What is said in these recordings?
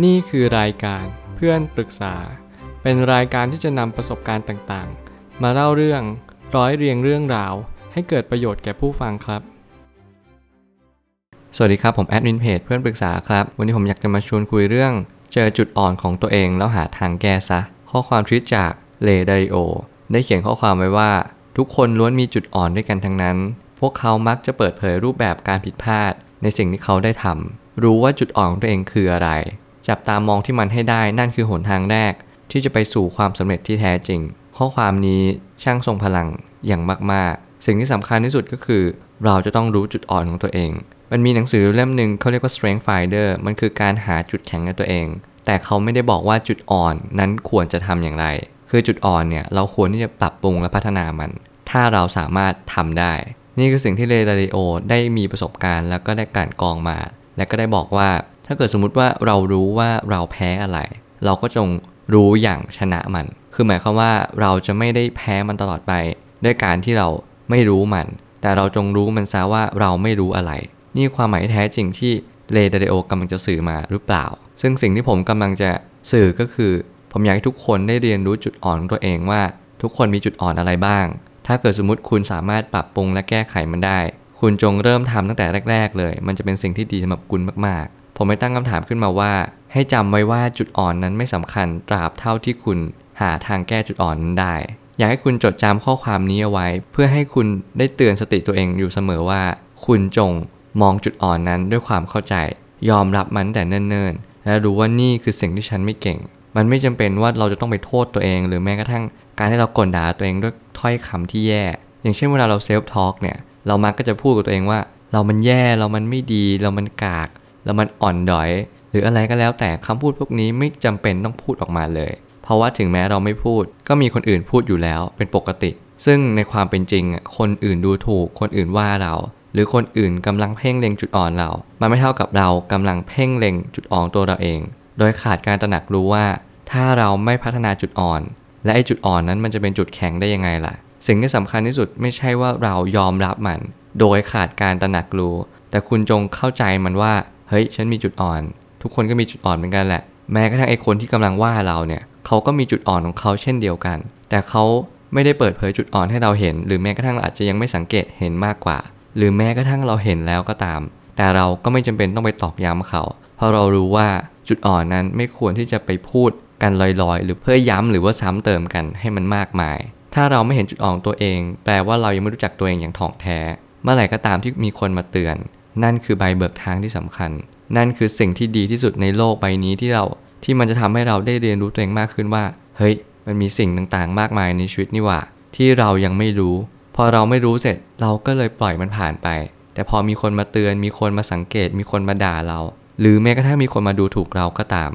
นี่คือรายการเพื่อนปรึกษา เป็นรายการที่จะนำประสบการณ์ต่างๆ มาเล่าเรื่องร้อยเรียงเรื่องราว ให้เกิดประโยชน์แก่ผู้ฟังครับ สวัสดีครับ ผมแอดมินเพจเพื่อนปรึกษาครับ วันนี้ผมอยากจะมาชวนคุยเรื่อง เจอจุดอ่อนของตัวเองแล้วหาทางแก้ซะ ข้อความทวิตจากเลดาริโอได้เขียนข้อความไว้ว่า ทุกคนล้วนมีจุดอ่อนด้วยกันทั้งนั้น พวกเขามักจะเปิดเผยรูปแบบการผิดพลาด ในสิ่งที่เขาได้ทำรู้ว่าจุดอ่อนของตัวเองคืออะไร จับตามองที่มันให้ได้นั่นคือหนทางแรก ที่จะไปสู่ความสำเร็จที่แท้จริง ข้อความนี้ช่างทรงพลังอย่างมาก ๆ สิ่งที่สำคัญที่สุดก็คือ เราจะต้องรู้จุดอ่อนของตัวเอง มันมีหนังสือเล่มหนึ่งเขาเรียกว่า Strength Finder มันคือการหาจุดแข็งในตัวเอง แต่เขาไม่ได้บอกว่าจุดอ่อนนั้นควรจะทำอย่างไร คือจุดอ่อนเนี่ยเราควรที่จะปรับปรุงและพัฒนามัน ถ้าเราสามารถทำได้ นี่คือสิ่งที่เรดาริโอได้มีประสบการณ์ แล้วก็ได้กลั่นกรองมา และก็ได้บอกว่า ถ้าเกิดสมมติว่าเรารู้ว่าเราแพ้อะไร เราก็จงรู้อย่างชนะมัน คือหมายความว่าเราจะไม่ได้แพ้มันตลอดไป ด้วยการที่เราไม่รู้มัน แต่เราจงรู้มันซะว่าเราไม่รู้อะไร นี่ความหมายแท้จริงที่เรดาริโอกำลังจะสื่อมาหรือเปล่า ซึ่งสิ่งที่ผมกำลังจะสื่อก็คือ ผมอยากให้ทุกคนได้เรียนรู้จุดอ่อนของตัวเองว่า ทุกคนมีจุดอ่อนอะไรบ้าง ถ้าเกิดสมมติคุณสามารถปรับปรุงและแก้ไขมันได้ คุณจงเริ่มทำตั้งแต่แรก ๆ เลย มันจะเป็นสิ่งที่ดีสำหรับคุณมากๆ ผมไม่ตั้งคำถามขึ้นมาว่า ให้จำไว้ว่าจุดอ่อนนั้นไม่สำคัญตราบเท่าที่คุณหาทางแก้จุดอ่อนนั้นได้ อยากให้คุณจดจำข้อความนี้เอาไว้ เพื่อให้คุณได้เตือนสติตัวเองอยู่เสมอว่า คุณจงมองจุดอ่อนนั้นด้วยความเข้าใจ ยอมรับมันแต่เนิ่นๆ และรู้ว่านี่คือสิ่งที่ฉันไม่เก่ง มันไม่จำเป็นว่าเราจะต้องไปโทษตัวเอง หรือแม้กระทั่งการที่เรากลด่าตัวเองด้วยถ้อยคำที่แย่ อย่างเช่นเวลาเราเซลฟ์ทอล์กเนี่ย เรามักก็จะพูดกับตัวเองว่า เรามันแย่ เรามันไม่ดี เรามันกาก เรามันอ่อนดอย หรืออะไรก็แล้วแต่คำพูดพวกนี้ไม่จำเป็นต้องพูดออกมาเลย เพราะว่าถึงแม้เราไม่พูด ก็มีคนอื่นพูดอยู่แล้วเป็นปกติ ซึ่งในความเป็นจริงคนอื่นดูถูก คนอื่นว่าเรา หรือคนอื่นกำลังเพ่งเล็งจุดอ่อนเรา มันไม่เท่ากับเรากำลังเพ่งเล็งจุดอ่อนตัวเราเอง โดยขาดการตระหนักรู้ว่า ถ้าเราไม่พัฒนาจุดอ่อน และไอ้จุดอ่อนนั้นมันจะเป็นจุดแข็งได้ยังไงล่ะ สิ่งที่สำคัญที่สุดไม่ใช่ว่าเรายอมรับมัน โดยขาดการตระหนักรู้ แต่คุณจงเข้าใจมันว่า เฮ้ยฉันมีจุดอ่อน ทุกคนก็มีจุดอ่อนเหมือนกันแหละ แม้กระทั่งไอ้คนที่กำลังว่าเราเนี่ยเขาก็มีจุดอ่อนของเขาเช่นเดียวกัน แต่เขาไม่ได้เปิดเผยจุดอ่อนให้เราเห็น หรือแม้กระทั่งอาจจะยังไม่สังเกตเห็นมากกว่า หรือแม้กระทั่งเราเห็นแล้วก็ตาม แต่เราก็ไม่จำเป็นต้องไปตอกย้ำเขา เพราะเรารู้ว่าจุดอ่อนนั้นไม่ควรที่จะไปพูดกันลอยๆ หรือเพื่อย้ำหรือว่าซ้ำเติมกันให้มันมากมาย ถ้าเราไม่เห็นจุดอ่อนตัวเอง แปลว่าเรายังไม่รู้จักตัวเองอย่างถ่องแท้ เมื่อไหร่ก็ตามที่มีคนมาเตือน นั่นคือใบเบิกทางที่สำคัญ นั่นคือสิ่งที่ดีที่สุดในโลกใบนี้ที่เราที่มันจะทำให้เราได้เรียนรู้ตัวเองมากขึ้นว่า เฮ้ย มันมีสิ่งต่างๆ มากมายในชีวิตนี่หว่า ที่เรายังไม่รู้ พอเราไม่รู้เสร็จเราก็เลยปล่อยมันผ่านไป แต่พอมีคนมาเตือนมีคนมาสังเกต มีคนมาด่าเรา หรือแม้กระทั่งมีคนมาดูถูกเราก็ตาม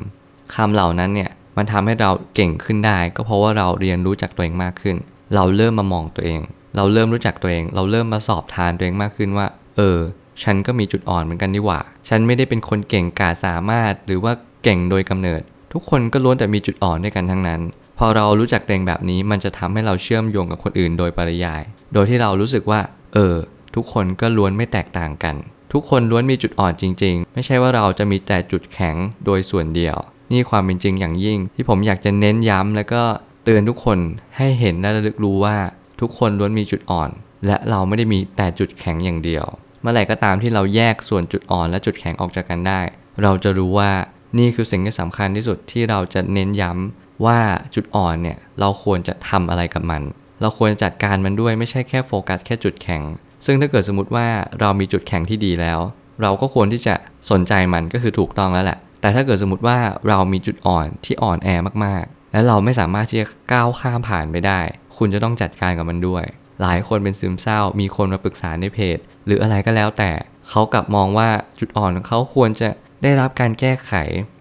คำเหล่านั้นเนี่ยมันทำให้เราเก่งขึ้นได้ ก็เพราะว่าเราเรียนรู้จักตัวเองมากขึ้น เราเริ่มมามองตัวเอง เราเริ่มรู้จักตัวเอง เราเริ่มมาสอบทานตัวเองมากขึ้นว่า เออ ฉันก็มีจุดอ่อนเหมือนกันนี่หว่า ฉันไม่ได้เป็นคนเก่งกาสามารถ หรือว่าเก่งโดยกำเนิด ทุกคนก็ล้วนแต่มีจุดอ่อนด้วยกันทั้งนั้น พอเรารู้จักตัวเองแบบนี้มันจะทำให้เราเชื่อมโยงกับคนอื่นโดยปริยาย โดยที่เรารู้สึกว่า เออ ทุกคนก็ล้วนไม่แตกต่างกัน ทุกคนล้วนมีจุดอ่อนจริง ๆ ไม่ใช่ว่าเราจะมีแต่จุดแข็งโดยส่วนเดียว นี่ความเป็นจริงอย่างยิ่ง ที่ผมอยากจะเน้นย้ำแล้วก็เตือนทุกคนให้เห็นและระลึกรู้ว่า ทุกคนล้วนมีจุดอ่อน และเราไม่ได้มีแต่จุดแข็งอย่างเดียว มื่อไหร่ก็ตามที่เราแยกส่วนจุดอ่อนและจุดแข็งออกจากกันได้ เราจะรู้ว่านี่คือสิ่งที่สำคัญที่สุดที่เราจะเน้นย้ำว่าจุดอ่อนเนี่ยเราควรจะทำอะไรกับมัน เราควรจัดการมันด้วยไม่ใช่แค่โฟกัสแค่จุดแข็ง ซึ่งถ้าเกิดสมมติว่าเรามีจุดแข็งที่ดีแล้ว เราก็ควรที่จะสนใจมันก็คือถูกต้องแล้วแหละ แต่ถ้าเกิดสมมติว่าเรามีจุดอ่อนที่อ่อนแอมากๆ และเราไม่สามารถที่จะก้าวข้ามผ่านไปได้ คุณจะต้องจัดการกับมันด้วย หลายคนเป็นซึมเศร้า มีคนมาปรึกษาในเพจ หรืออะไรก็แล้วแต่เขากลับมองว่าจุดอ่อนของเขาควรจะได้รับการแก้ไข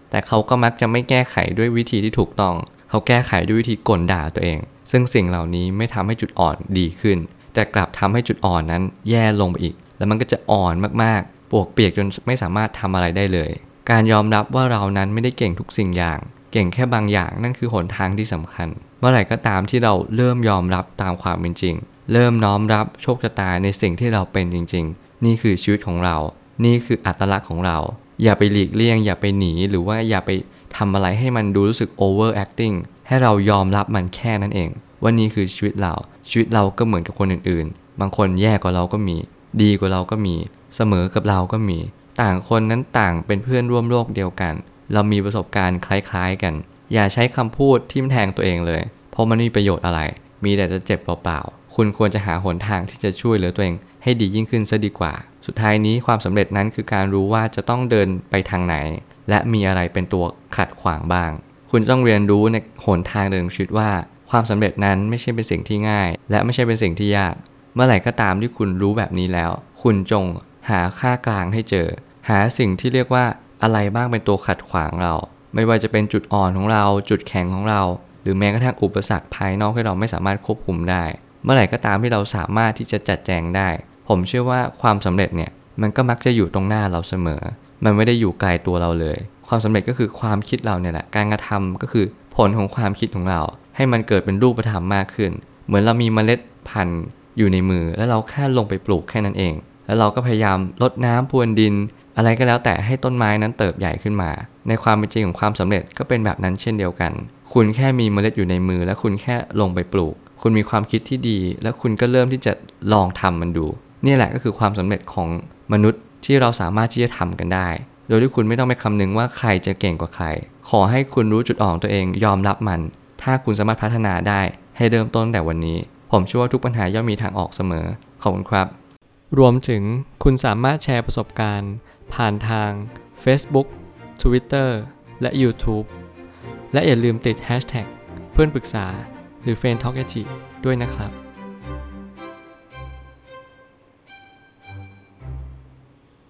แต่เขาก็มักจะไม่แก้ไขด้วยวิธีที่ถูกต้อง เขาแก้ไขด้วยวิธีกลด่าตัวเอง ซึ่งสิ่งเหล่านี้ไม่ทำให้จุดอ่อนดีขึ้น แต่กลับทำให้จุดอ่อนนั้นแย่ลงไปอีก แล้วมันก็จะอ่อนมากๆ ปวกเปียกจนไม่สามารถทำอะไรได้เลย การยอมรับว่าเรานั้นไม่ได้เก่งทุกสิ่งอย่าง เก่งแค่บางอย่างนั่นคือหนทางที่สำคัญ เมื่อไหร่ก็ตามที่เราเริ่มยอมรับตามความเป็นจริง เริ่มน้อมรับโชคชะตาในสิ่งที่เราเป็นจริง ๆ นี่คือชีวิตของเรา นี่คืออัตลักษณ์ของเรา อย่าไปหลีกเลี่ยง อย่าไปหนี หรือว่าอย่าไปทำอะไรให้มันดูรู้สึก over acting ให้เรายอมรับมันแค่นั้นเอง ว่านี่คือชีวิตเรา ชีวิตเราก็เหมือนกับคนอื่นๆ บางคนแย่กว่าเราก็มี ดีกว่าเราก็มี เสมอกับเราก็มี ต่างคนนั้นต่างเป็นเพื่อนร่วมโลกเดียวกัน เรามีประสบการณ์คล้ายๆกัน อย่าใช้คำพูดทิ่มแทงตัวเองเลย เพราะมันไม่มีประโยชน์อะไร มีแต่จะเจ็บเปล่าๆ คุณควรจะหาหนทางที่จะช่วยเหลือตัวเอง ให้ดียิ่งขึ้นซะดีกว่า สุดท้ายนี้ความสำเร็จนั้นคือการรู้ว่าจะต้องเดินไปทางไหน และมีอะไรเป็นตัวขัดขวางบ้าง คุณต้องเรียนรู้ในหนทางเดินชีวิตว่า ความสำเร็จนั้นไม่ใช่เป็นสิ่งที่ง่าย และไม่ใช่เป็นสิ่งที่ยาก เมื่อไหร่ก็ตามที่คุณรู้แบบนี้แล้ว คุณจงหาค่ากลางให้เจอ หาสิ่งที่เรียกว่าอะไรบ้างเป็นตัวขัดขวางเรา ไม่ว่าจะเป็นจุดอ่อนของเรา จุดแข็งของเรา หรือแม้กระทั่งอุปสรรคภายนอกที่เราไม่สามารถควบคุมได้ มื่อไหร่ก็ตามที่เราสามารถที่จะจัดแจงได้ ผมเชื่อว่าความสำเร็จเนี่ยมันก็มักจะอยู่ตรงหน้าเราเสมอ มันไม่ได้อยู่ไกลตัวเราเลย ความสำเร็จก็คือความคิดเราเนี่ยแหละ การกระทำก็คือผลของความคิดของเรา ให้มันเกิดเป็นรูปธรรมมากขึ้น เหมือนเรามีเมล็ดพันธุ์อยู่ในมือ แล้วเราแค่ลงไปปลูกแค่นั้นเอง แล้วเราก็พยายามลดน้ำพรวนดิน อะไรก็แล้วแต่ให้ต้นไม้นั้นเติบใหญ่ขึ้นมา ในความเป็นจริงของความสำเร็จก็เป็นแบบนั้นเช่นเดียวกัน คุณแค่มีเมล็ดอยู่ในมือ และคุณแค่ลงไปปลูก คุณมีความคิดที่ดี แล้วคุณก็เริ่มที่จะลองทำมันดู นี่แหละก็คือความสำเร็จของมนุษย์ที่เราสามารถที่จะทำกันได้ โดยที่คุณไม่ต้องไปคำนึงว่าใครจะเก่งกว่าใคร ขอให้คุณรู้จุดอ่อนของตัวเองยอมรับมัน ถ้าคุณสามารถพัฒนาได้ให้เริ่มต้นแต่วันนี้ ผมเชื่อว่าทุกปัญหาย่อมมีทางออกเสมอ ขอบคุณครับ รวมถึงคุณสามารถแชร์ประสบการณ์ ผ่านทาง Facebook Twitter และ YouTube และอย่าลืมติด Hashtag เพื่อนปรึกษา หรือ f r ร e n d t a l k ด้วยนะครับ